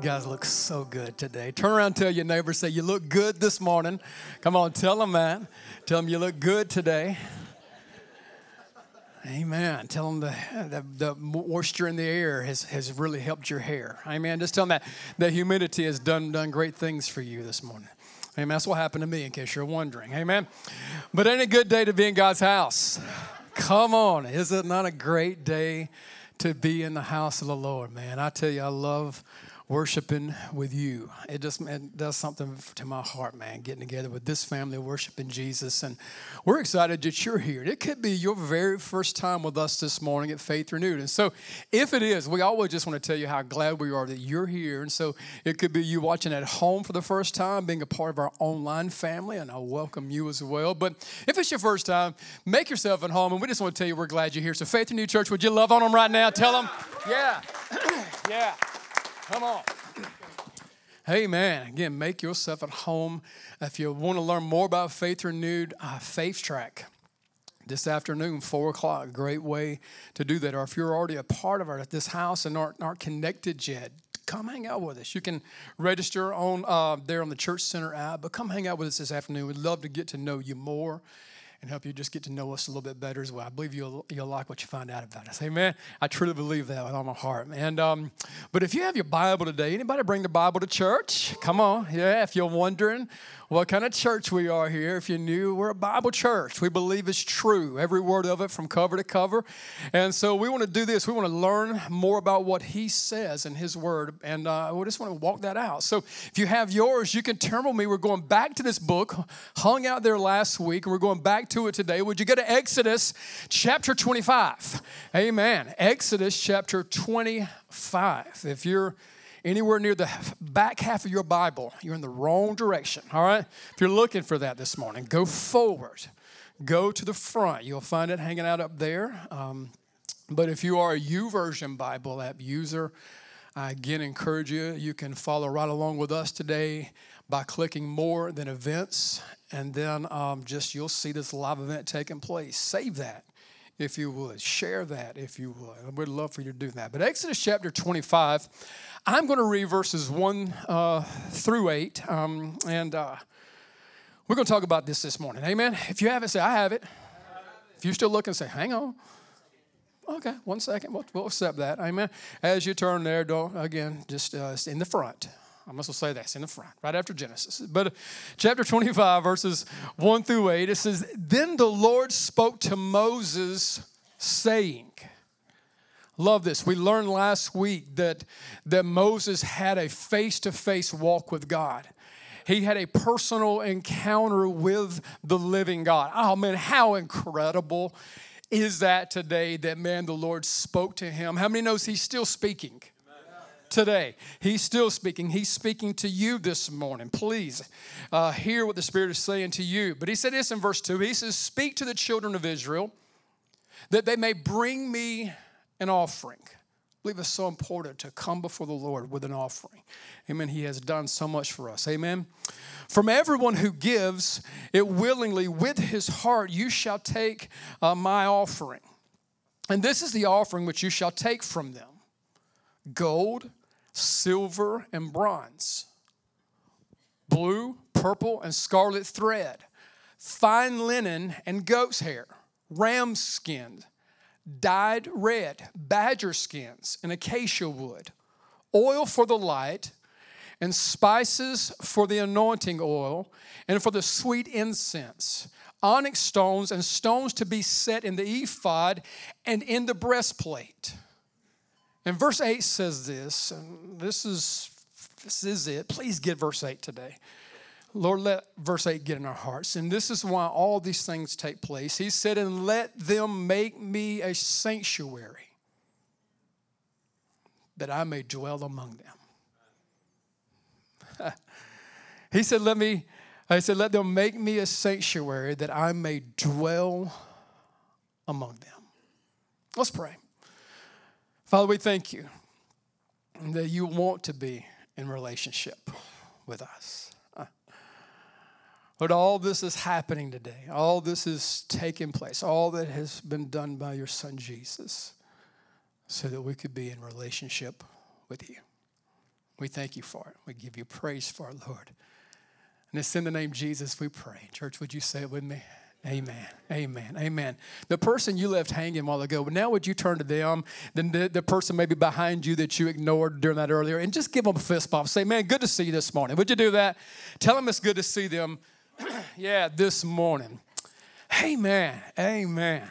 Guys look so good today. Turn around tell your neighbor, say, You look good this morning. Come on, tell them that. Tell them you look good today. Amen. Tell them the, the, the, moisture in the air has, has really helped your hair. Amen. Just tell them that the humidity has done, done great things for you this morning. Amen. That's what happened to me, in case you're wondering. Amen. But ain't a good day to be in God's house? Come on. Is it not a great day to be in the house of the Lord, man? I tell you, I love worshiping with you. It just it does something to my heart, man, getting together with this family, worshiping Jesus. And we're excited that you're here. It could be your very first time with us this morning at Faith Renewed. And so, if it is, we always just want to tell you how glad we are that you're here. And so, it could be you watching at home for the first time, being a part of our online family, and I welcome you as well. But if it's your first time, make yourself at home. And we just want to tell you we're glad you're here. So, Faith Renewed Church, would you love on them right now? Tell them, yeah, yeah. Come on. Hey, man, again, make yourself at home. If you want to learn more about Faith Renewed, uh, Faith Track this afternoon, 4 o'clock, great way to do that. Or if you're already a part of our, at this house and aren't, aren't connected yet, come hang out with us. You can register on uh, there on the Church Center app, but come hang out with us this afternoon. We'd love to get to know you more and help you just get to know us a little bit better as well. I believe you'll, you'll like what you find out about us. Amen. I truly believe that with all my heart. And um, but if you have your Bible today, anybody bring the Bible to church? Come on, yeah. If you're wondering what kind of church we are here. If you're new, we're a Bible church. We believe it's true, every word of it from cover to cover. And so we want to do this. We want to learn more about what He says in His Word, and uh, we just want to walk that out. So if you have yours, you can turn with me. We're going back to this book, hung out there last week, and we're going back to it today. Would you go to Exodus chapter 25? Amen. Exodus chapter 25. If you're anywhere near the back half of your Bible, you're in the wrong direction, all right? If you're looking for that this morning, go forward. Go to the front. You'll find it hanging out up there. Um, but if you are a YouVersion Bible app user, I again encourage you, you can follow right along with us today by clicking more than events, and then um, just you'll see this live event taking place. Save that if you would. Share that if you would. We'd love for you to do that. But Exodus chapter 25, I'm going to read verses 1 uh, through 8. Um, and uh, we're going to talk about this this morning. Amen. If you have it, say, I have it. If you're still looking, say, hang on. Okay, one second. We'll, we'll accept that. Amen. As you turn there, don't, again, just uh, in the front. I must say that's in the front, right after Genesis. But chapter 25, verses 1 through 8, it says, Then the Lord spoke to Moses, saying, Love this. We learned last week that, that Moses had a face to face walk with God. He had a personal encounter with the living God. Oh man, how incredible is that today that man, the Lord spoke to him? How many knows he's still speaking? Today. He's still speaking. He's speaking to you this morning. Please uh, hear what the Spirit is saying to you. But he said this in verse 2 He says, Speak to the children of Israel that they may bring me an offering. I believe it's so important to come before the Lord with an offering. Amen. He has done so much for us. Amen. From everyone who gives it willingly with his heart, you shall take uh, my offering. And this is the offering which you shall take from them gold, silver, and bronze, blue, purple, and scarlet thread, fine linen and goat's hair, ram skin, dyed red, badger skins, and acacia wood, oil for the light, and spices for the anointing oil, and for the sweet incense, onyx stones, and stones to be set in the ephod and in the breastplate. And verse 8 says this, and this is this is it. Please get verse 8 today. Lord, let verse 8 get in our hearts. And this is why all these things take place. He said, And let them make me a sanctuary that I may dwell among them. he said, Let me I said, Let them make me a sanctuary that I may dwell among them. Let's pray. Father, we thank you that you want to be in relationship with us. But all this is happening today. All this is taking place. All that has been done by your son Jesus so that we could be in relationship with you. We thank you for it. We give you praise for it, Lord. And it's in the name of Jesus we pray. Church, would you say it with me? Amen. Amen. Amen. The person you left hanging a while ago, now would you turn to them, then the, the person maybe behind you that you ignored during that earlier, and just give them a fist bump. Say, man, good to see you this morning. Would you do that? Tell them it's good to see them, yeah, this morning. Amen. Amen.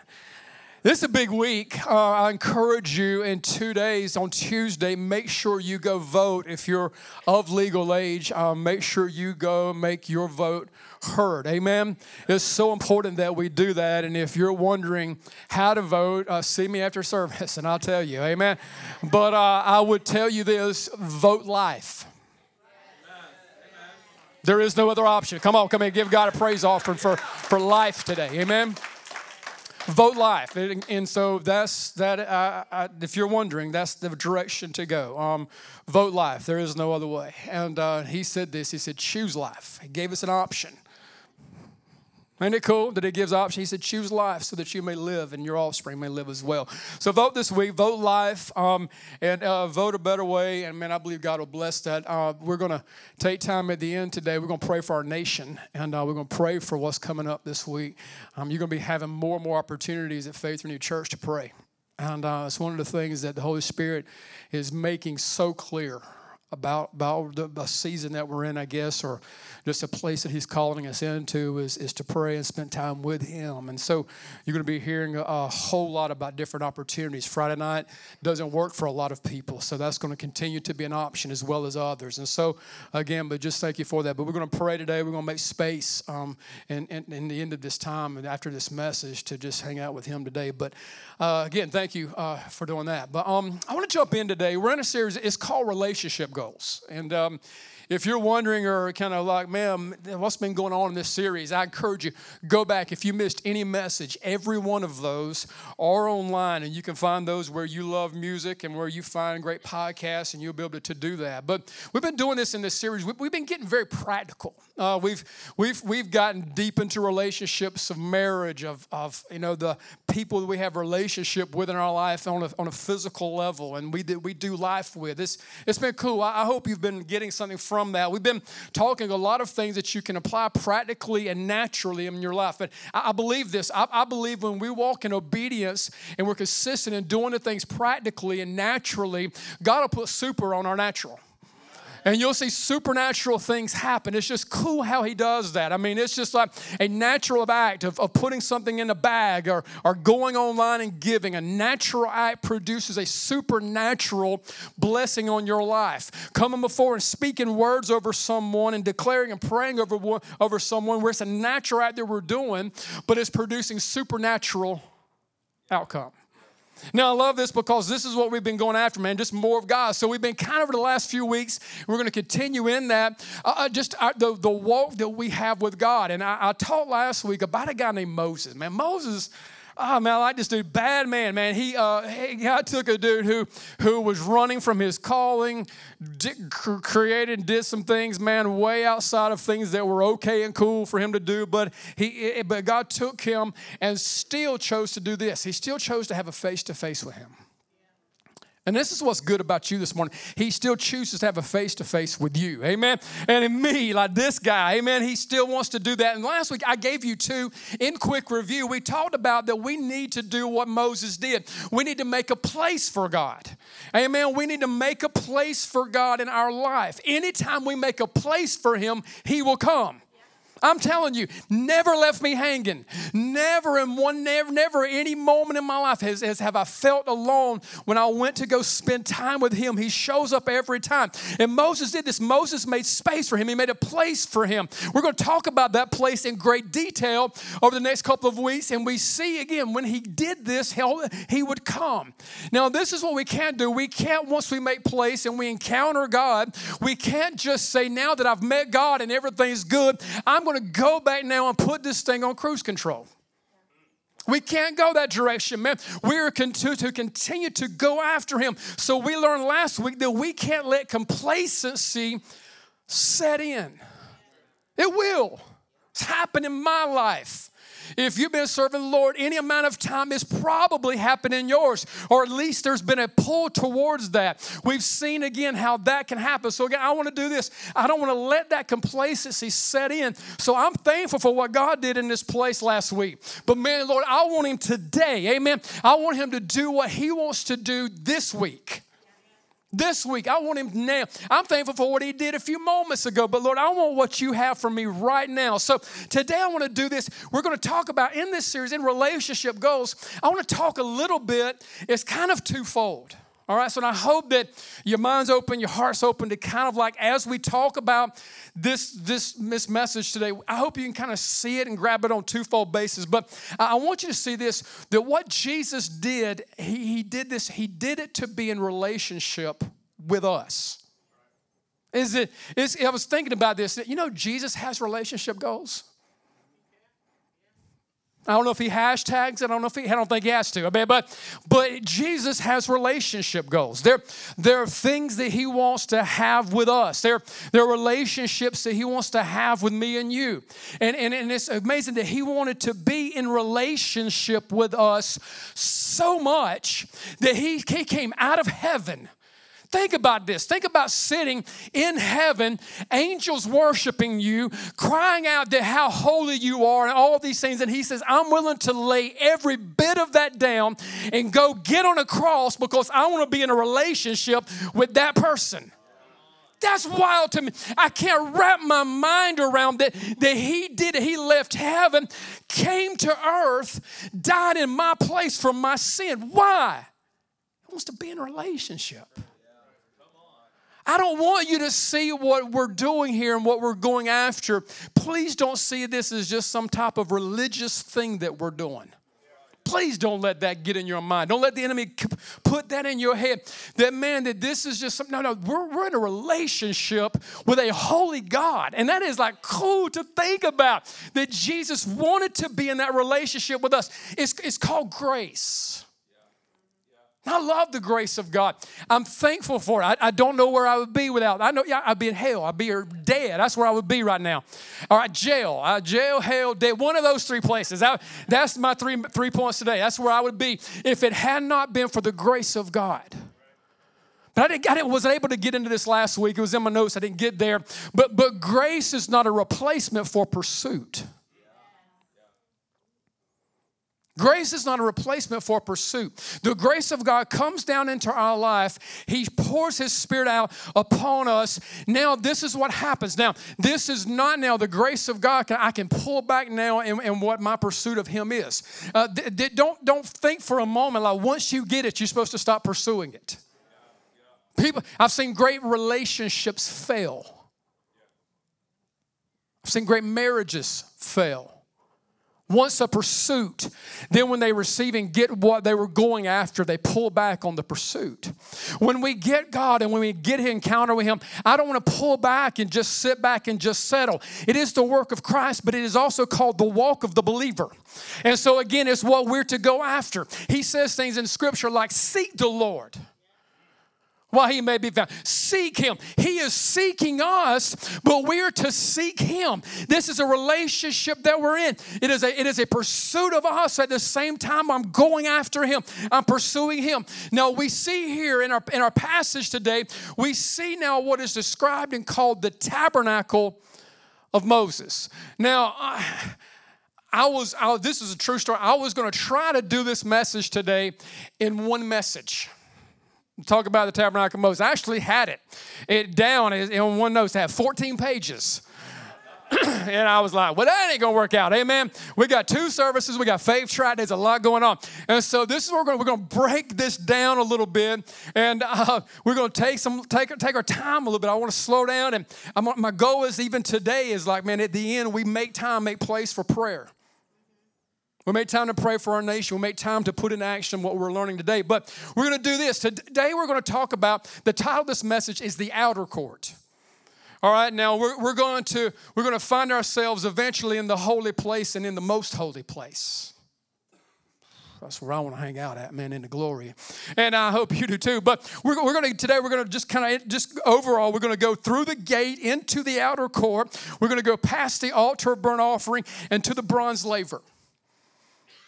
This is a big week. Uh, I encourage you in two days on Tuesday, make sure you go vote. If you're of legal age, um, make sure you go make your vote heard. Amen. It's so important that we do that. And if you're wondering how to vote, uh, see me after service and I'll tell you. Amen. But uh, I would tell you this vote life. There is no other option. Come on, come and give God a praise offering for, for life today. Amen vote life. And so that's that. I, if you're wondering, that's the direction to go. Um, vote life. There is no other way. And uh, he said this. He said, choose life. He gave us an option. Isn't it cool that it gives option? He said, choose life so that you may live and your offspring may live as well. So vote this week, vote life, um, and uh, vote a better way. And man, I believe God will bless that. Uh, we're going to take time at the end today. We're going to pray for our nation, and uh, we're going to pray for what's coming up this week. Um, you're going to be having more and more opportunities at Faith Renewed Church to pray. And uh, it's one of the things that the Holy Spirit is making so clear about, about the, season that we're in, I guess, or just a place that He's calling us into is, is to pray and spend time with Him. And so you're going to be hearing a, a, whole lot about different opportunities. Friday night doesn't work for a lot of people, so that's going to continue to be an option as well as others. And so, again, but just thank you for that. But we're going to pray today. We're going to make space um, in, in, in, the end of this time and after this message to just hang out with Him today. But uh, again, thank you uh, for doing that. But um, I want to jump in today. We're in a series, it's called Relationship goals. And um, if you're wondering or kind of like, man, what's been going on in this series, I encourage you, go back. If you missed any message, every one of those are online, and you can find those where you love music and where you find great podcasts, and you'll be able to do that. But we've been doing this in this series. We've been getting very practical. Uh, we've, we've, we've gotten deep into relationships of marriage, of, of you know, the people that we have relationship with in our life on a, on a physical level, and we, that we do life with. It's, it's been cool. I, I hope you've been getting something from from that. We've been talking a lot of things that you can apply practically and naturally in your life. But I, I believe this. I, I believe when we walk in obedience and we're consistent in doing the things practically and naturally, God will put super on our natural and you'll see supernatural things happen. It's just cool how he does that. I mean, it's just like a natural act of, of putting something in a bag or, or going online and giving. A natural act produces a supernatural blessing on your life. Coming before and speaking words over someone and declaring and praying over, over someone where it's a natural act that we're doing, but it's producing supernatural outcome. Now, I love this because this is what we've been going after, man, just more of God. So, we've been kind of over the last few weeks, we're going to continue in that, uh, uh just uh, the, the walk that we have with God. And I, I taught last week about a guy named Moses. Man, Moses oh man, I like this dude. Bad man, man. He, uh, he God took a dude who who was running from his calling, did, created, did some things, man, way outside of things that were okay and cool for him to do. But he, but God took him and still chose to do this. He still chose to have a face to face with him. And this is what's good about you this morning. He still chooses to have a face to face with you. Amen. And in me, like this guy, amen, he still wants to do that. And last week I gave you two in quick review. We talked about that we need to do what Moses did. We need to make a place for God. Amen. We need to make a place for God in our life. Anytime we make a place for him, he will come. I'm telling you, never left me hanging. Never in one, never, never any moment in my life has, has have I felt alone when I went to go spend time with him. He shows up every time. And Moses did this. Moses made space for him. He made a place for him. We're going to talk about that place in great detail over the next couple of weeks. And we see again when he did this, he would come. Now, this is what we can't do. We can't, once we make place and we encounter God, we can't just say, now that I've met God and everything's good, I'm going to go back now and put this thing on cruise control. We can't go that direction, man. We're to, to continue to go after him. So we learned last week that we can't let complacency set in. It will. It's happened in my life. If you've been serving the Lord any amount of time, it's probably happened in yours, or at least there's been a pull towards that. We've seen again how that can happen. So, again, I want to do this. I don't want to let that complacency set in. So, I'm thankful for what God did in this place last week. But, man, Lord, I want Him today, amen. I want Him to do what He wants to do this week. This week, I want him now. I'm thankful for what he did a few moments ago, but Lord, I want what you have for me right now. So today, I want to do this. We're going to talk about in this series, in relationship goals, I want to talk a little bit. It's kind of twofold. All right, so I hope that your mind's open, your heart's open to kind of like as we talk about this this this message today. I hope you can kind of see it and grab it on twofold basis. But I want you to see this: that what Jesus did, he, he did this. He did it to be in relationship with us. Is it? Is I was thinking about this. You know, Jesus has relationship goals. I don't know if he hashtags it. I don't know if he, I don't think he has to. I mean, but, but Jesus has relationship goals. There, there are things that he wants to have with us. There, there are relationships that he wants to have with me and you. And, and, and it's amazing that he wanted to be in relationship with us so much that he, he came out of heaven Think about this. Think about sitting in heaven, angels worshiping you, crying out that how holy you are, and all these things. And he says, I'm willing to lay every bit of that down and go get on a cross because I want to be in a relationship with that person. That's wild to me. I can't wrap my mind around that, that he did it. He left heaven, came to earth, died in my place for my sin. Why? He wants to be in a relationship. I don't want you to see what we're doing here and what we're going after. Please don't see this as just some type of religious thing that we're doing. Please don't let that get in your mind. Don't let the enemy put that in your head. That man, that this is just something. No, no, we're, we're in a relationship with a holy God. And that is like cool to think about that Jesus wanted to be in that relationship with us. It's, it's called grace. I love the grace of God. I'm thankful for it. I, I, don't know where I would be without. I know yeah, I'd be in hell. I'd be dead. That's where I would be right now. All right, jail, uh, jail, hell, dead. One of those three places. I, that's my three three points today. That's where I would be if it had not been for the grace of God. But I, didn't, I didn't, wasn't able to get into this last week. It was in my notes. I didn't get there. But but grace is not a replacement for pursuit. Grace is not a replacement for pursuit. The grace of God comes down into our life. He pours His Spirit out upon us. Now, this is what happens. Now, this is not now the grace of God. I can pull back now in, in what my pursuit of Him is. Uh, th- th- don't, don't think for a moment like once you get it, you're supposed to stop pursuing it. People, I've seen great relationships fail. I've seen great marriages fail once a pursuit. Then, when they receive and get what they were going after, they pull back on the pursuit. When we get God and when we get encounter with Him, I don't want to pull back and just sit back and just settle. It is the work of Christ, but it is also called the walk of the believer. And so, again, it's what we're to go after. He says things in Scripture like, Seek the Lord while he may be found. Seek him. He is seeking us, but we're to seek him. This is a relationship that we're in. It is a, it is a pursuit of us. At the same time, I'm going after him. I'm pursuing him. Now we see here in our in our passage today, we see now what is described and called the tabernacle of Moses. Now I, I was, I, this is a true story. I was going to try to do this message today in one message talk about the tabernacle of Moses. I actually had it, it down in one note. It had 14 pages. and I was like, well, that ain't gonna work out. Amen. We got two services, we got faith track, there's a lot going on. And so this is where we're gonna, we're gonna break this down a little bit. And uh, we're gonna take some take, take our time a little bit. I wanna slow down. And I'm, my goal is even today is like, man, at the end, we make time, make place for prayer. We make time to pray for our nation. We make time to put in action what we're learning today. But we're going to do this. Today, we're going to talk about the title of this message is The Outer Court. All right, now we're, we're going to we're going to find ourselves eventually in the holy place and in the most holy place. That's where I want to hang out at, man, in the glory. And I hope you do too. But we're, we're going to, today, we're going to just kind of, just overall, we're going to go through the gate into the outer court. We're going to go past the altar of burnt offering and to the bronze laver.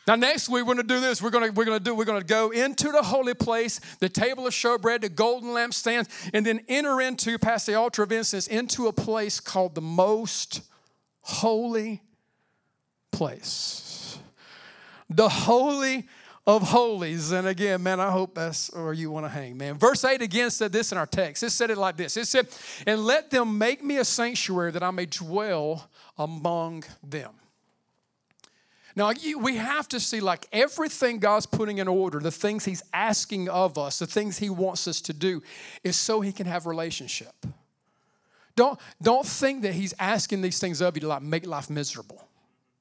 Now, next week we're going to do this. We're going to we're going to do we're going to go into the holy place, the table of showbread, the golden lampstands, and then enter into past the altar of incense into a place called the most holy place. The holy of holies. And again, man, I hope that's where you want to hang, man. Verse 8 again said this in our text. It said it like this. It said, "And let them make me a sanctuary that I may dwell among them." Now, we have to see like everything God's putting in order, the things He's asking of us, the things He wants us to do, is so He can have relationship. Don't, don't think that He's asking these things of you to like make life miserable.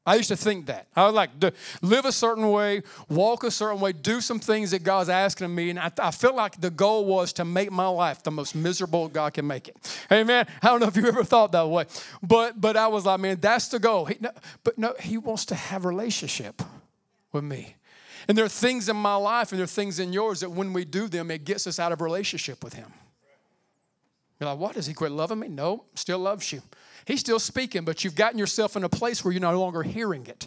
I used to think that. I would like to live a certain way, walk a certain way, do some things that God's asking of me. And I, I feel like the goal was to make my life the most miserable God can make it. Amen. I don't know if you ever thought that way. But but I was like, man, that's the goal. He, no, but no, he wants to have relationship with me. And there are things in my life and there are things in yours that when we do them, it gets us out of relationship with him. You're like, what? Does he quit loving me? No, still loves you. He's still speaking, but you've gotten yourself in a place where you're no longer hearing it.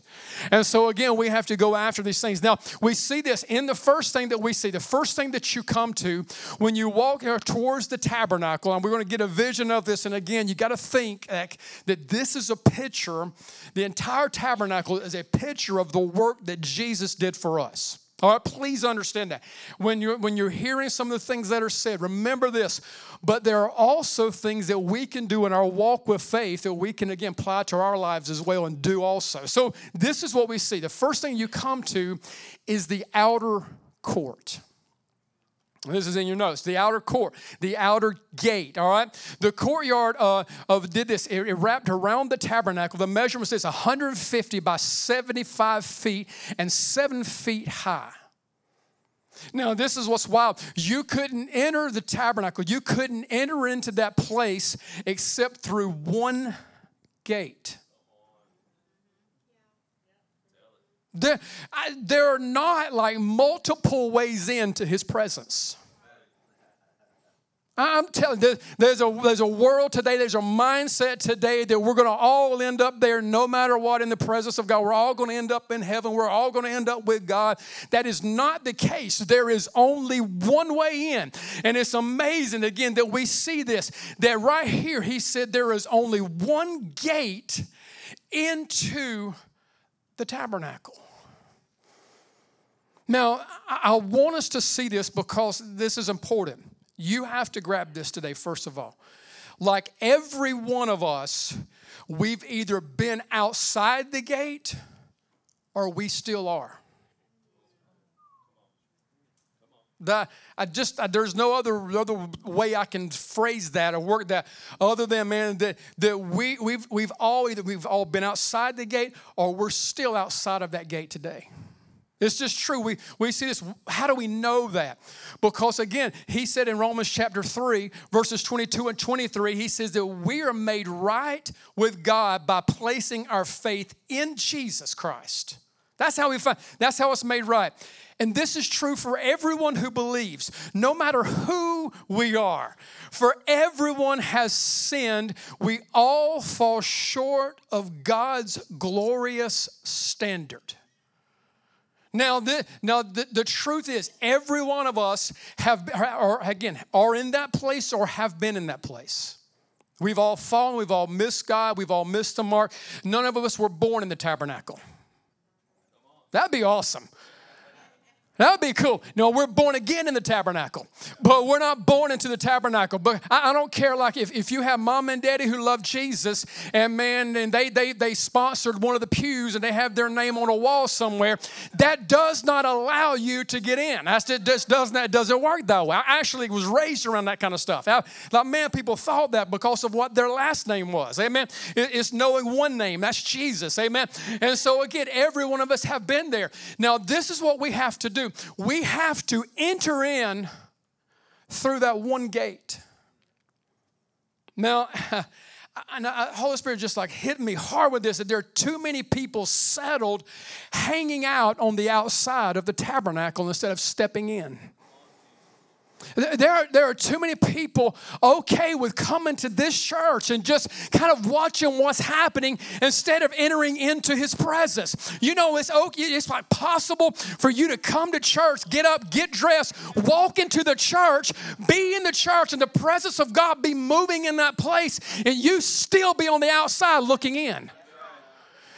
And so, again, we have to go after these things. Now, we see this in the first thing that we see, the first thing that you come to when you walk towards the tabernacle, and we're going to get a vision of this. And again, you got to think that this is a picture, the entire tabernacle is a picture of the work that Jesus did for us. All right, please understand that. When you're, when you're hearing some of the things that are said, remember this. But there are also things that we can do in our walk with faith that we can, again, apply to our lives as well and do also. So, this is what we see. The first thing you come to is the outer court. This is in your notes. The outer court, the outer gate. All right. The courtyard uh, of did this. It, it, wrapped around the tabernacle. The measurement is 150 by 75 feet and seven feet high. Now, this is what's wild. You couldn't enter the tabernacle. You couldn't enter into that place except through one gate. There, I, there are not like multiple ways into his presence. I'm telling you, there's a, there's a world today, there's a mindset today that we're going to all end up there no matter what in the presence of God. We're all going to end up in heaven. We're all going to end up with God. That is not the case. There is only one way in. And it's amazing, again, that we see this. That right here, he said there is only one gate into the tabernacle. Now, I want us to see this because this is important. You have to grab this today, first of all. Like every one of us, we've either been outside the gate or we still are. That I just I, there's no other other way I can phrase that or work that other than man that that we we've we've all either we've all been outside the gate or we're still outside of that gate today. It's just true. We, we see this. How do we know that? Because again, he said in Romans chapter 3, verses 22 and 23, he says that we are made right with God by placing our faith in Jesus Christ. That's how we find, that's how it's made right. And this is true for everyone who believes, no matter who we are. For everyone has sinned. We all fall short of God's glorious standard. Now, the, now the, the truth is, every one of us have, or again, are in that place or have been in that place. We've all fallen, we've all missed God, we've all missed the mark. None of us were born in the tabernacle. That'd be awesome. That would be cool. No, we're born again in the tabernacle, but we're not born into the tabernacle. But I, I, don't care, like if, if you have mom and daddy who love Jesus, and man, and they, they, they sponsored one of the pews and they have their name on a wall somewhere, that does not allow you to get in. That's, it just doesn't, that doesn't work that way. I actually was raised around that kind of stuff. I, like, man, people thought that because of what their last name was. Amen. It, it's knowing one name, that's Jesus. Amen. And so, again, every one of us have been there. Now, this is what we have to do we have to enter in through that one gate. Now, and the Holy Spirit just like hit me hard with this that there are too many people settled hanging out on the outside of the tabernacle instead of stepping in. There are, there are too many people okay with coming to this church and just kind of watching what's happening instead of entering into his presence. You know, it's okay, it's like possible for you to come to church, get up, get dressed, walk into the church, be in the church, and the presence of God be moving in that place, and you still be on the outside looking in.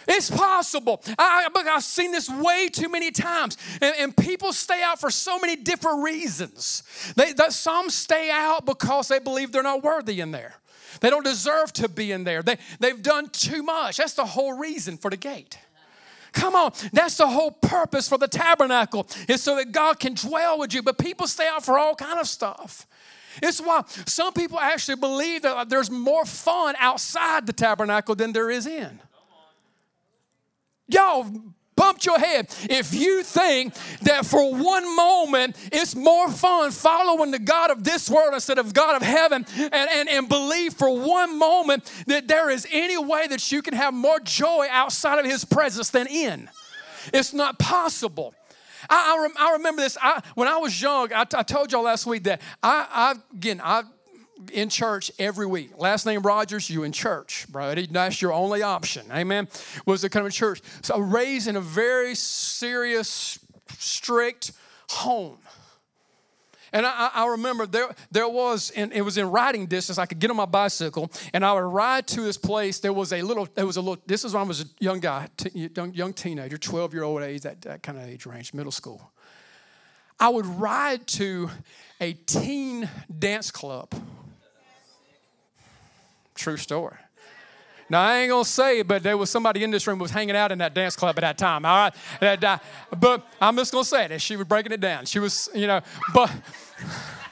It's possible. I, have seen this way too many times. And, and, people stay out for so many different reasons. They, that some stay out because they believe they're not worthy in there. They don't deserve to be in there. They, they've done too much. That's the whole reason for the gate. Come on, that's the whole purpose for the tabernacle, is so that God can dwell with you. But people stay out for all kind of stuff. It's why some people actually believe that there's more fun outside the tabernacle than there is in. Y'all bumped your head if you think that for one moment it's more fun following the God of this world instead of God of heaven and, and, and believe for one moment that there is any way that you can have more joy outside of his presence than in. It's not possible. I, I, rem, I remember this. I, when I was young, I, I told y'all last week that I, I again, I in church every week. Last name Rogers, you in church, brother. That's your only option. Amen. Was to come to church. So raised in a very serious, strict home. And I, I, remember there, there was, and it was in riding distance. I could get on my bicycle, and I would ride to this place. There was a little, there was a little. This is when I was a young guy, t- young, young teenager, twelve year old age, that, that kind of age range, middle school. I would ride to a teen dance club True story. Now I ain't gonna say, it, but there was somebody in this room was hanging out in that dance club at that time. All right, that, uh, but I'm just gonna say it. She was breaking it down. She was, you know, but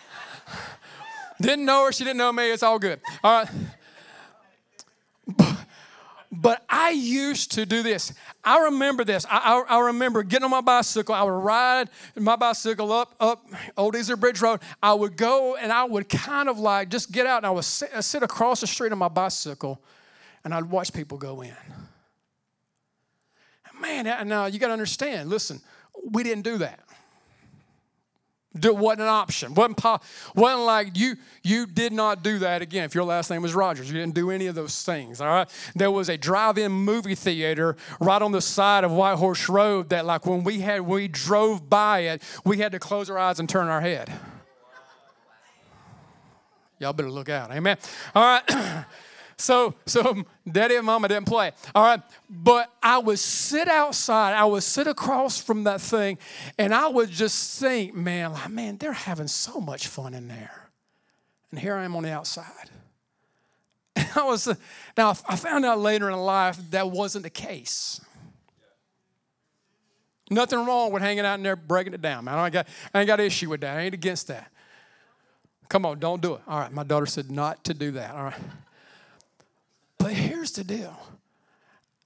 didn't know her. She didn't know me. It's all good. All right. But, I used to do this. I remember this. I, I, I, remember getting on my bicycle. I would ride my bicycle up up Old Easley Bridge Road. I would go and I would kind of like just get out and I would sit, I'd sit across the street on my bicycle and I'd watch people go in. Man, now you got to understand. Listen, we didn't do that. Wasn't an option. wasn't po- wasn't like you you did not do that again. If your last name was Rogers, you didn't do any of those things. All right. There was a drive-in movie theater right on the side of White Horse Road that, like, when we had we drove by it, we had to close our eyes and turn our head. Y'all better look out. Amen. All right. So, so daddy and mama didn't play. All right. But I would sit outside, I would sit across from that thing, and I would just think, man, like, man, they're having so much fun in there. And here I am on the outside. And I was, now I found out later in life that wasn't the case. Nothing wrong with hanging out in there breaking it down, man. I ain't got, I ain't got an issue with that. I ain't against that. Come on, don't do it. All right, my daughter said not to do that. All right. But here's the deal.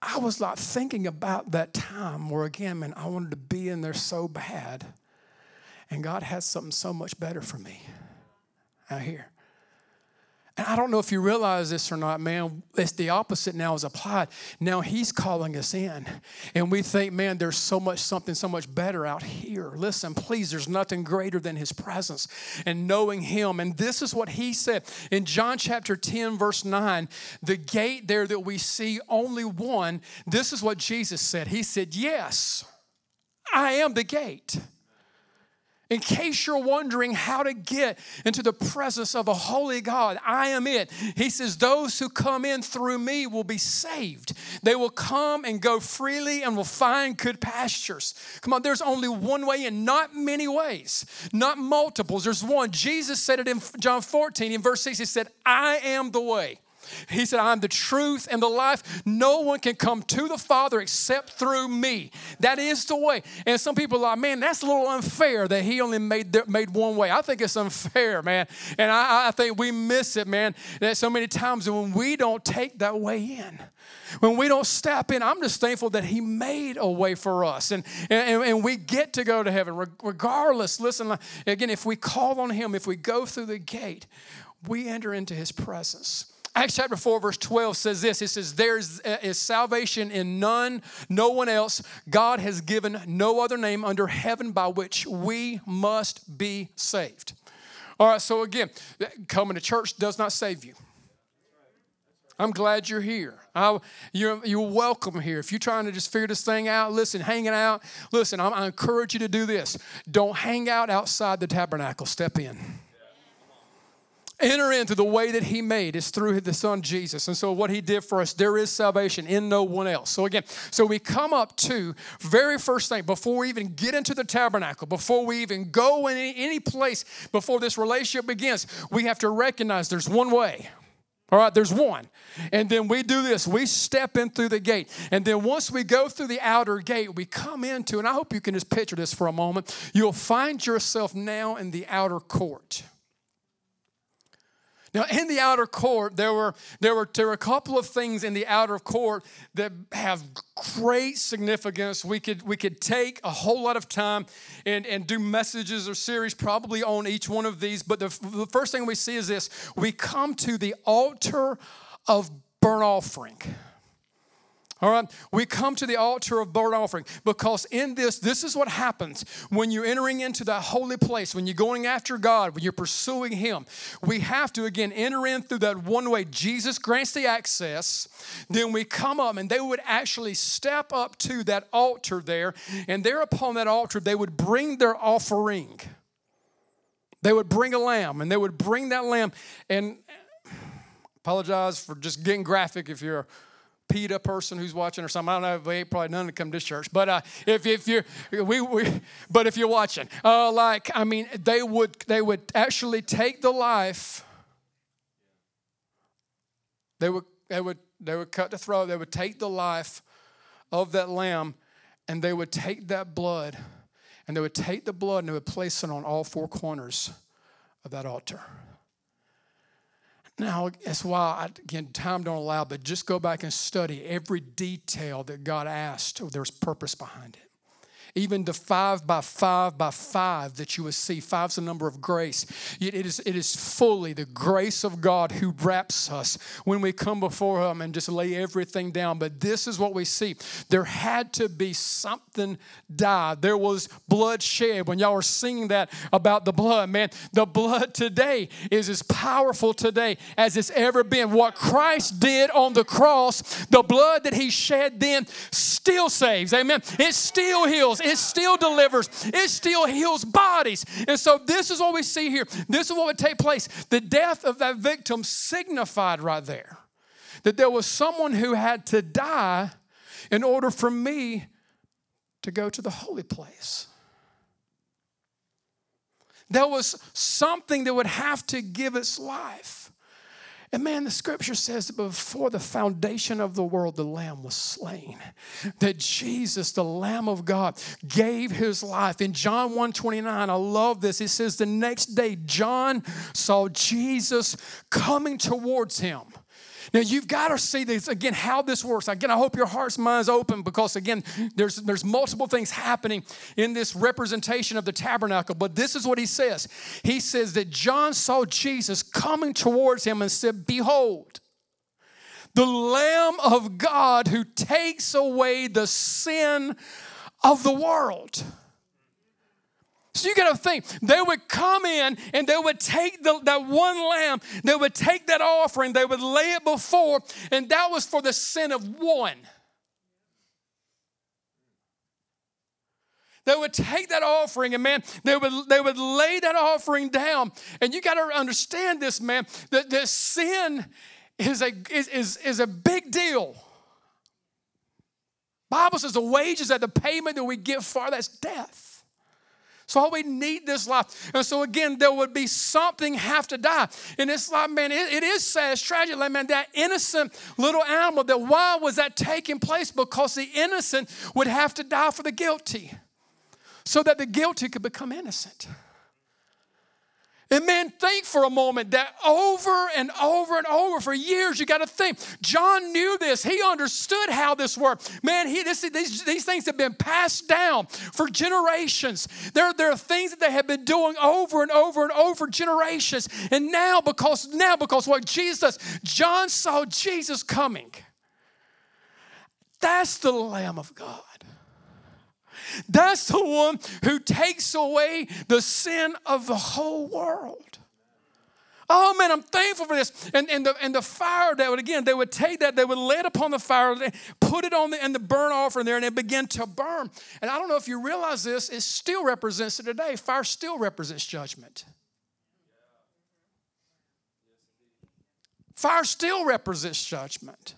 I was like thinking about that time where again, man, I wanted to be in there so bad. And God has something so much better for me out here. And I don't know if you realize this or not, man. It's the opposite now is applied. Now he's calling us in. And we think, man, there's so much something so much better out here. Listen, please, there's nothing greater than his presence and knowing him. And this is what he said in John chapter 10, verse 9. The gate there that we see, only one. This is what Jesus said. He said, Yes, I am the gate. In case you're wondering how to get into the presence of a holy God, I am it. He says, Those who come in through me will be saved. They will come and go freely and will find good pastures. Come on, there's only one way and not many ways, not multiples. There's one. Jesus said it in John 14, in verse 6, He said, I am the way. He said, I'm the truth and the life. No one can come to the Father except through me. That is the way. And some people are like, man, that's a little unfair that he only made, made one way. I think it's unfair, man. And I, I think we miss it, man, that so many times when we don't take that way in. When we don't step in, I'm just thankful that He made a way for us. And, and, and we get to go to heaven regardless. Listen, again, if we call on Him, if we go through the gate, we enter into his presence. Acts chapter 4, verse 12 says this It says, There is, uh, is salvation in none, no one else. God has given no other name under heaven by which we must be saved. All right, so again, coming to church does not save you. I'm glad you're here. I, you're, you're welcome here. If you're trying to just figure this thing out, listen, hanging out, listen, I, I encourage you to do this. Don't hang out outside the tabernacle, step in enter into the way that he made is through the son jesus and so what he did for us there is salvation in no one else so again so we come up to very first thing before we even get into the tabernacle before we even go in any, place before this relationship begins we have to recognize there's one way all right, there's one. And then we do this. We step in through the gate. And then once we go through the outer gate, we come into, and I hope you can just picture this for a moment. You'll find yourself now in the outer court. Now, in the outer court, there were, there, were, there were a couple of things in the outer court that have great significance. We could, we could take a whole lot of time and, and do messages or series probably on each one of these. But the, the first thing we see is this we come to the altar of burnt offering. All right, we come to the altar of burnt offering because in this, this is what happens when you're entering into that holy place, when you're going after God, when you're pursuing Him. We have to again enter in through that one way. Jesus grants the access. Then we come up, and they would actually step up to that altar there, and there upon that altar, they would bring their offering. They would bring a lamb, and they would bring that lamb. And apologize for just getting graphic if you're PETA person who's watching or something. I don't know. We probably none to come to church, but uh, if if you're we, we but if you're watching, uh, like I mean, they would they would actually take the life. They would they would they would cut the throat. They would take the life of that lamb, and they would take that blood, and they would take the blood and they would place it on all four corners of that altar. Now, that's why, I, again, time don't allow, but just go back and study every detail that God asked. There's purpose behind it even the five by five by five that you will see. Five's the number of grace. It is, it is fully the grace of God who wraps us when we come before Him and just lay everything down. But this is what we see. There had to be something died. There was blood shed. When y'all were singing that about the blood, man, the blood today is as powerful today as it's ever been. What Christ did on the cross, the blood that He shed then still saves. Amen. It still heals it still delivers, it still heals bodies. And so, this is what we see here. This is what would take place. The death of that victim signified right there that there was someone who had to die in order for me to go to the holy place. There was something that would have to give its life. And man, the scripture says that before the foundation of the world, the Lamb was slain. That Jesus, the Lamb of God, gave his life. In John 1 29, I love this. It says, The next day, John saw Jesus coming towards him. Now you've got to see this again how this works. Again, I hope your heart's mind's open because again, there's there's multiple things happening in this representation of the tabernacle. But this is what he says. He says that John saw Jesus coming towards him and said, "Behold." The Lamb of God who takes away the sin of the world. So you got to think, they would come in and they would take the, that one lamb, they would take that offering, they would lay it before, and that was for the sin of one. They would take that offering and man, they would they would lay that offering down. And you got to understand this, man, that this sin is a is, is, is a big deal. Bible says the wages that the payment that we get for that's death. So all we need this life. And so again, there would be something have to die. And it's like, man, it, it is sad, it's tragic. Like, man, that innocent little animal, that why was that taking place? Because the innocent would have to die for the guilty. So that the guilty could become innocent. And man, think for a moment that over and over and over for years, you got to think. John knew this. He understood how this worked. Man, he, this, these, these things have been passed down for generations. There, there are things that they have been doing over and over and over generations. And now, because now, because what Jesus, John saw Jesus coming. That's the Lamb of God. That's the one who takes away the sin of the whole world. Oh man, I'm thankful for this. And, and, the, and the fire that would, again, they would take that, they would lay it upon the fire, put it on the, and the burn offering there, and it began to burn. And I don't know if you realize this, it still represents it today. Fire still represents judgment. Fire still represents judgment.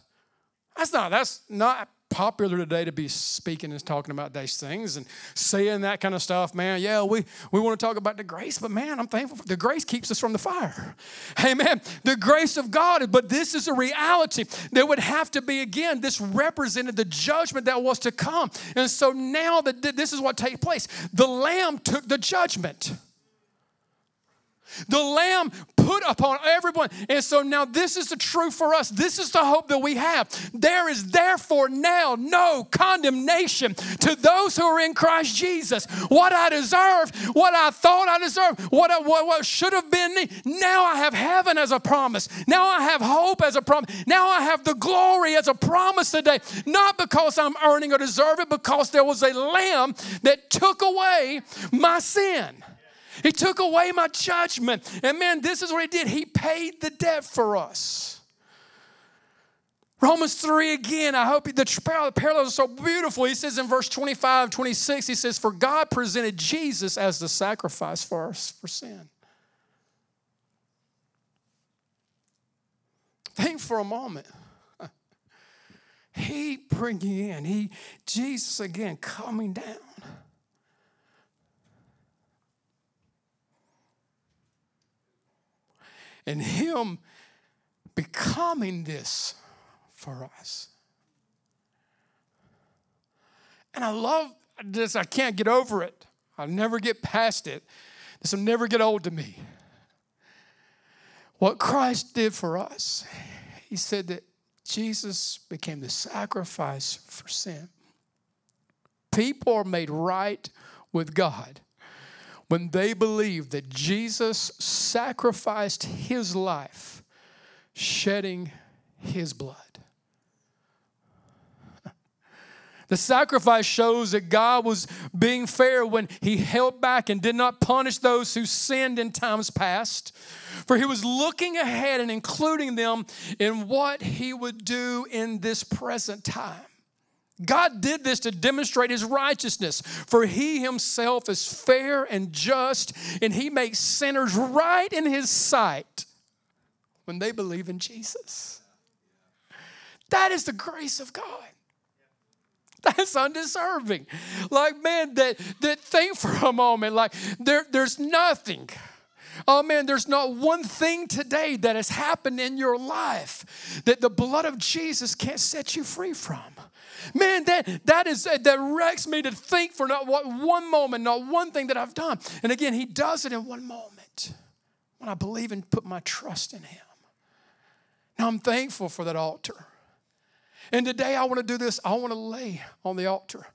That's not, that's not popular today to be speaking and talking about these things and saying that kind of stuff, man. Yeah, we, we want to talk about the grace, but man, I'm thankful. For, the grace keeps us from the fire. Amen. The grace of God, but this is a reality. There would have to be, again, this represented the judgment that was to come. And so now that this is what takes place. The Lamb took the judgment. The Lamb put upon everyone. And so now this is the truth for us. This is the hope that we have. There is therefore now no condemnation to those who are in Christ Jesus. What I deserved, what I thought I deserved, what, I, what, what should have been me, now I have heaven as a promise. Now I have hope as a promise. Now I have the glory as a promise today. Not because I'm earning or deserve it, because there was a lamb that took away my sin. He took away my judgment. And man, this is what He did. He paid the debt for us. Romans 3 again, I hope the parallels are so beautiful. He says in verse 25, 26, he says, For God presented Jesus as the sacrifice for us for sin. Think for a moment. He bringing in, he, Jesus again coming down. And Him becoming this for us. And I love this, I can't get over it. I'll never get past it. This will never get old to me. What Christ did for us, He said that Jesus became the sacrifice for sin. People are made right with God when they believed that Jesus sacrificed his life, shedding his blood. The sacrifice shows that God was being fair when he held back and did not punish those who sinned in times past. For he was looking ahead and including them in what he would do in this present time. God did this to demonstrate his righteousness, for he himself is fair and just, and he makes sinners right in his sight when they believe in Jesus. That is the grace of God. That's undeserving. Like, man, that, that think for a moment, like there, there's nothing. Oh man, there's not one thing today that has happened in your life that the blood of Jesus can't set you free from. Man, that, that is uh, that wrecks me to think for not one moment, not one thing that I've done. And again, he does it in one moment when I believe and put my trust in him. Now I'm thankful for that altar. And today I want to do this. I want to lay on the altar.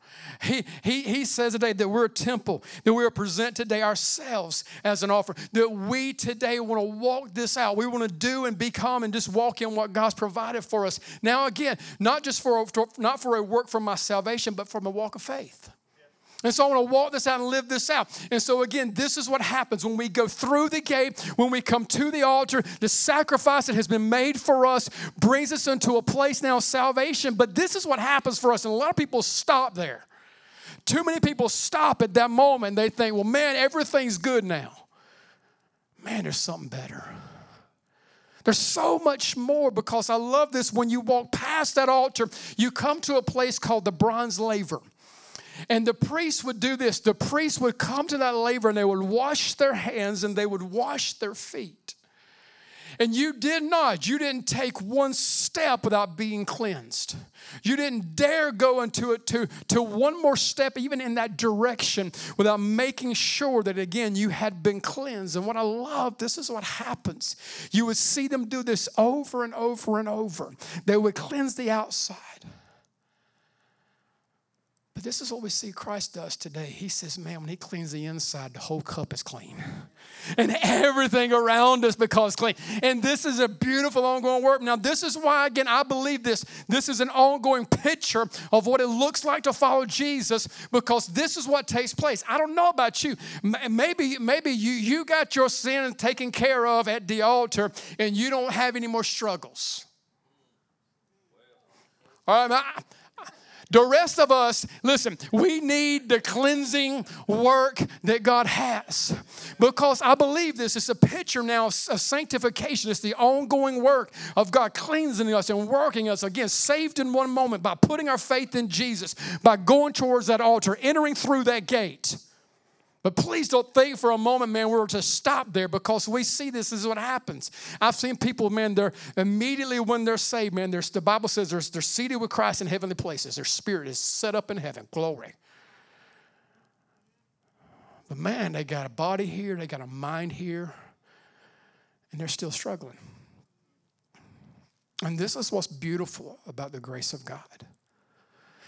He, he, he says today that we're a temple, that we are present today ourselves as an offering, that we today want to walk this out. We want to do and become and just walk in what God's provided for us. Now, again, not just for, not for a work for my salvation, but from a walk of faith. And so I want to walk this out and live this out. And so, again, this is what happens when we go through the gate, when we come to the altar. The sacrifice that has been made for us brings us into a place now of salvation. But this is what happens for us. And a lot of people stop there. Too many people stop at that moment. They think, well, man, everything's good now. Man, there's something better. There's so much more because I love this. When you walk past that altar, you come to a place called the bronze laver. And the priest would do this. The priest would come to that laver and they would wash their hands and they would wash their feet. And you did not. You didn't take one step without being cleansed. You didn't dare go into it to, to one more step, even in that direction, without making sure that again you had been cleansed. And what I love, this is what happens. You would see them do this over and over and over. They would cleanse the outside. But this is what we see Christ does today. He says, Man, when He cleans the inside, the whole cup is clean. And everything around us becomes clean. And this is a beautiful ongoing work. Now, this is why, again, I believe this. This is an ongoing picture of what it looks like to follow Jesus because this is what takes place. I don't know about you. Maybe, maybe you, you got your sin taken care of at the altar and you don't have any more struggles. All right, the rest of us, listen, we need the cleansing work that God has. Because I believe this is a picture now of sanctification. It's the ongoing work of God cleansing us and working us again, saved in one moment by putting our faith in Jesus, by going towards that altar, entering through that gate. But please don't think for a moment, man, we're to stop there because we see this, is what happens. I've seen people, man, they're immediately when they're saved, man, the Bible says they're, they're seated with Christ in heavenly places. Their spirit is set up in heaven. Glory. But man, they got a body here, they got a mind here, and they're still struggling. And this is what's beautiful about the grace of God.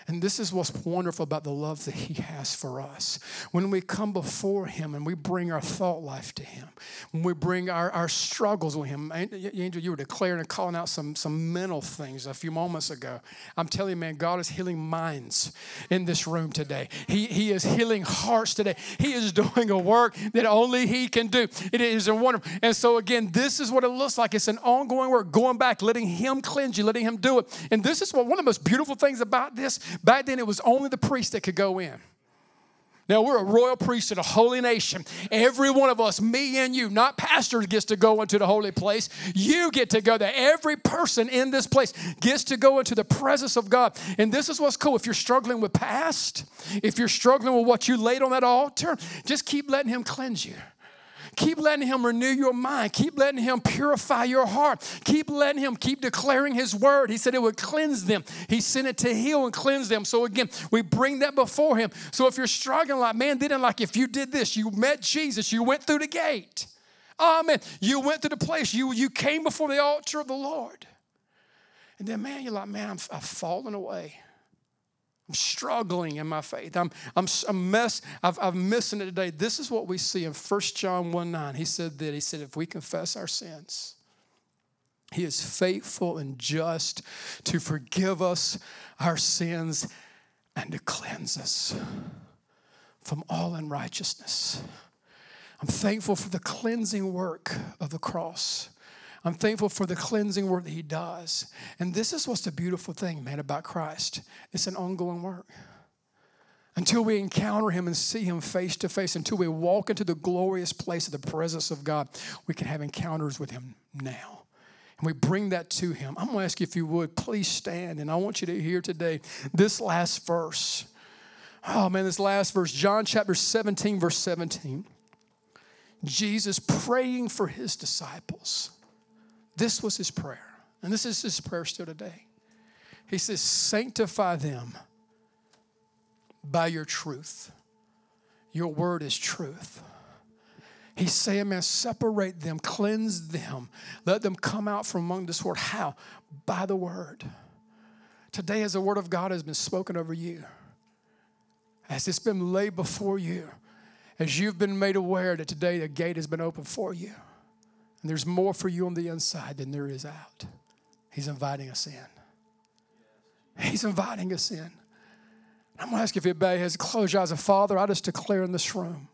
And this is what's wonderful about the love that He has for us. When we come before Him and we bring our thought life to Him, when we bring our, our struggles with Him, Angel, you were declaring and calling out some, some mental things a few moments ago. I'm telling you, man, God is healing minds in this room today. He, he is healing hearts today. He is doing a work that only He can do. It is a wonderful. And so, again, this is what it looks like. It's an ongoing work, going back, letting Him cleanse you, letting Him do it. And this is what one of the most beautiful things about this Back then, it was only the priest that could go in. Now we're a royal priesthood, a holy nation. Every one of us, me and you, not pastors, gets to go into the holy place. You get to go there. Every person in this place gets to go into the presence of God. And this is what's cool. If you're struggling with past, if you're struggling with what you laid on that altar, just keep letting Him cleanse you. Keep letting Him renew your mind. Keep letting Him purify your heart. Keep letting Him keep declaring His word. He said it would cleanse them. He sent it to heal and cleanse them. So again, we bring that before Him. So if you're struggling like, man, didn't like if you did this, you met Jesus, you went through the gate. Amen. You went to the place, you, you came before the altar of the Lord. And then, man, you're like, man, I'm, I've fallen away. I'm struggling in my faith. I'm, I'm, I'm mess, I've, I'm missing it today. This is what we see in 1 John 1 9. He said that. He said, if we confess our sins, He is faithful and just to forgive us our sins and to cleanse us from all unrighteousness. I'm thankful for the cleansing work of the cross. I'm thankful for the cleansing work that He does. And this is what's the beautiful thing, man, about Christ it's an ongoing work. Until we encounter Him and see Him face to face, until we walk into the glorious place of the presence of God, we can have encounters with Him now. And we bring that to Him. I'm going to ask you if you would, please stand. And I want you to hear today this last verse. Oh man, this last verse, John chapter 17, verse 17. Jesus praying for his disciples. This was his prayer. And this is his prayer still today. He says, Sanctify them by your truth. Your word is truth. He's saying, man, separate them, cleanse them, let them come out from among this world. How? By the word. Today, as the word of God has been spoken over you, as it's been laid before you, as you've been made aware that today the gate has been opened for you and there's more for you on the inside than there is out. He's inviting us in. He's inviting us in. I'm going to ask if everybody has closed your eyes. And Father, I just declare in this room,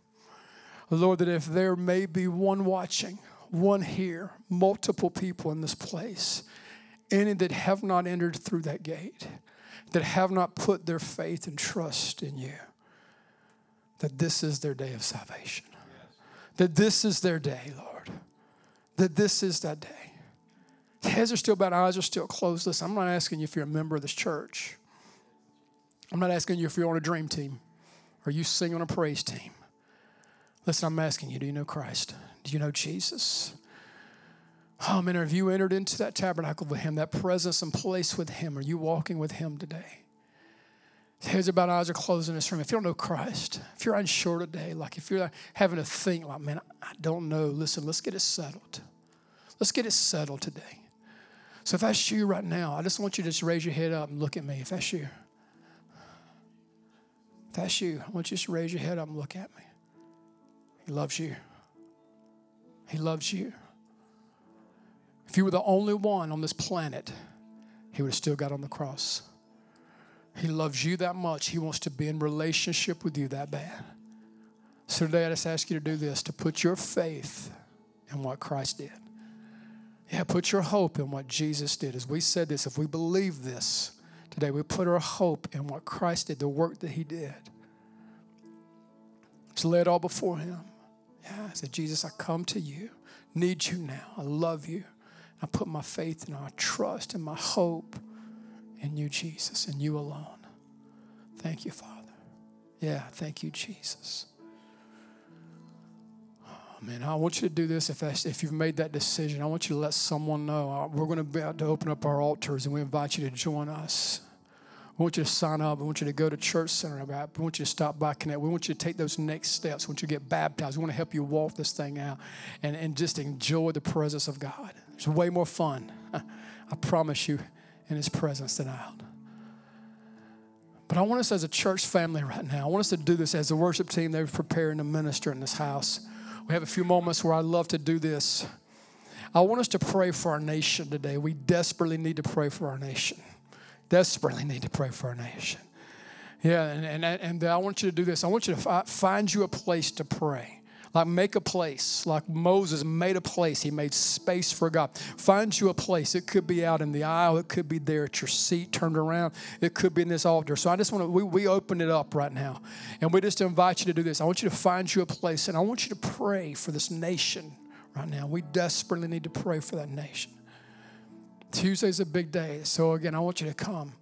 Lord, that if there may be one watching, one here, multiple people in this place, any that have not entered through that gate, that have not put their faith and trust in you, that this is their day of salvation. That this is their day, Lord that this is that day. Heads are still bowed, eyes are still closed. Listen, I'm not asking you if you're a member of this church. I'm not asking you if you're on a dream team or you sing on a praise team. Listen, I'm asking you, do you know Christ? Do you know Jesus? Oh, man, have you entered into that tabernacle with Him, that presence and place with Him? Are you walking with Him today? Heads are about eyes are closed in this room. If you don't know Christ, if you're unsure today, like if you're having to think, like, man, I don't know, listen, let's get it settled. Let's get it settled today. So if that's you right now, I just want you to just raise your head up and look at me. If that's you, if that's you, I want you to raise your head up and look at me. He loves you. He loves you. If you were the only one on this planet, he would have still got on the cross. He loves you that much. He wants to be in relationship with you that bad. So today I just ask you to do this to put your faith in what Christ did. Yeah, put your hope in what Jesus did. As we said this, if we believe this today, we put our hope in what Christ did, the work that He did. Just lay it all before Him. Yeah, I said, Jesus, I come to you. Need you now. I love you. I put my faith and my trust and my hope in you, Jesus, and you alone. Thank you, Father. Yeah, thank you, Jesus. Man, I want you to do this if, if you've made that decision. I want you to let someone know. Uh, we're going to be able to open up our altars and we invite you to join us. We want you to sign up. We want you to go to Church Center. About. We want you to stop by Connect. We want you to take those next steps. We want you to get baptized. We want to help you walk this thing out and, and just enjoy the presence of God. It's way more fun, I promise you, in His presence than out. But I want us as a church family right now, I want us to do this as a worship team. They're preparing to minister in this house. We have a few moments where I love to do this. I want us to pray for our nation today. We desperately need to pray for our nation. Desperately need to pray for our nation. Yeah, and, and, and I want you to do this. I want you to find you a place to pray. Like make a place, like Moses made a place. He made space for God. Find you a place. It could be out in the aisle. It could be there at your seat turned around. It could be in this altar. So I just want to, we, we open it up right now. And we just invite you to do this. I want you to find you a place and I want you to pray for this nation right now. We desperately need to pray for that nation. Tuesday's a big day. So again, I want you to come.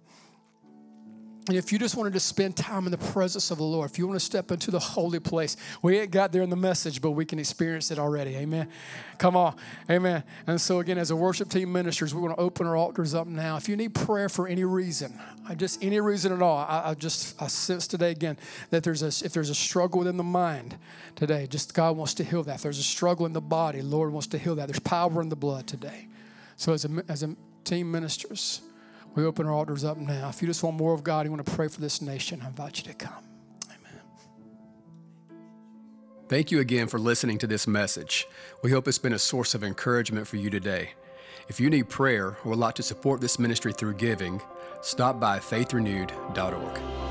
If you just wanted to spend time in the presence of the Lord, if you want to step into the holy place, we ain't got there in the message, but we can experience it already. Amen. Come on. Amen. And so, again, as a worship team ministers, we want to open our altars up now. If you need prayer for any reason, just any reason at all, I, I just I sense today again that there's a if there's a struggle within the mind today, just God wants to heal that. If there's a struggle in the body, Lord wants to heal that. There's power in the blood today. So, as a, as a team ministers, we open our altars up now. If you just want more of God, you want to pray for this nation, I invite you to come. Amen. Thank you again for listening to this message. We hope it's been a source of encouragement for you today. If you need prayer or would like to support this ministry through giving, stop by faithrenewed.org.